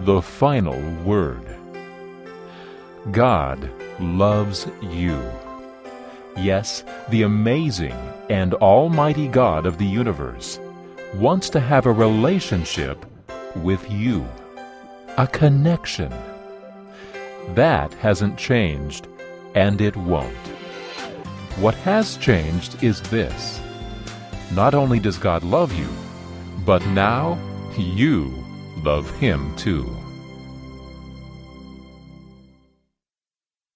the final word. God loves you. Yes, the amazing and almighty God of the universe wants to have a relationship with you, a connection. That hasn't changed, and it won't. What has changed is this. Not only does God love you, but now you love Him too.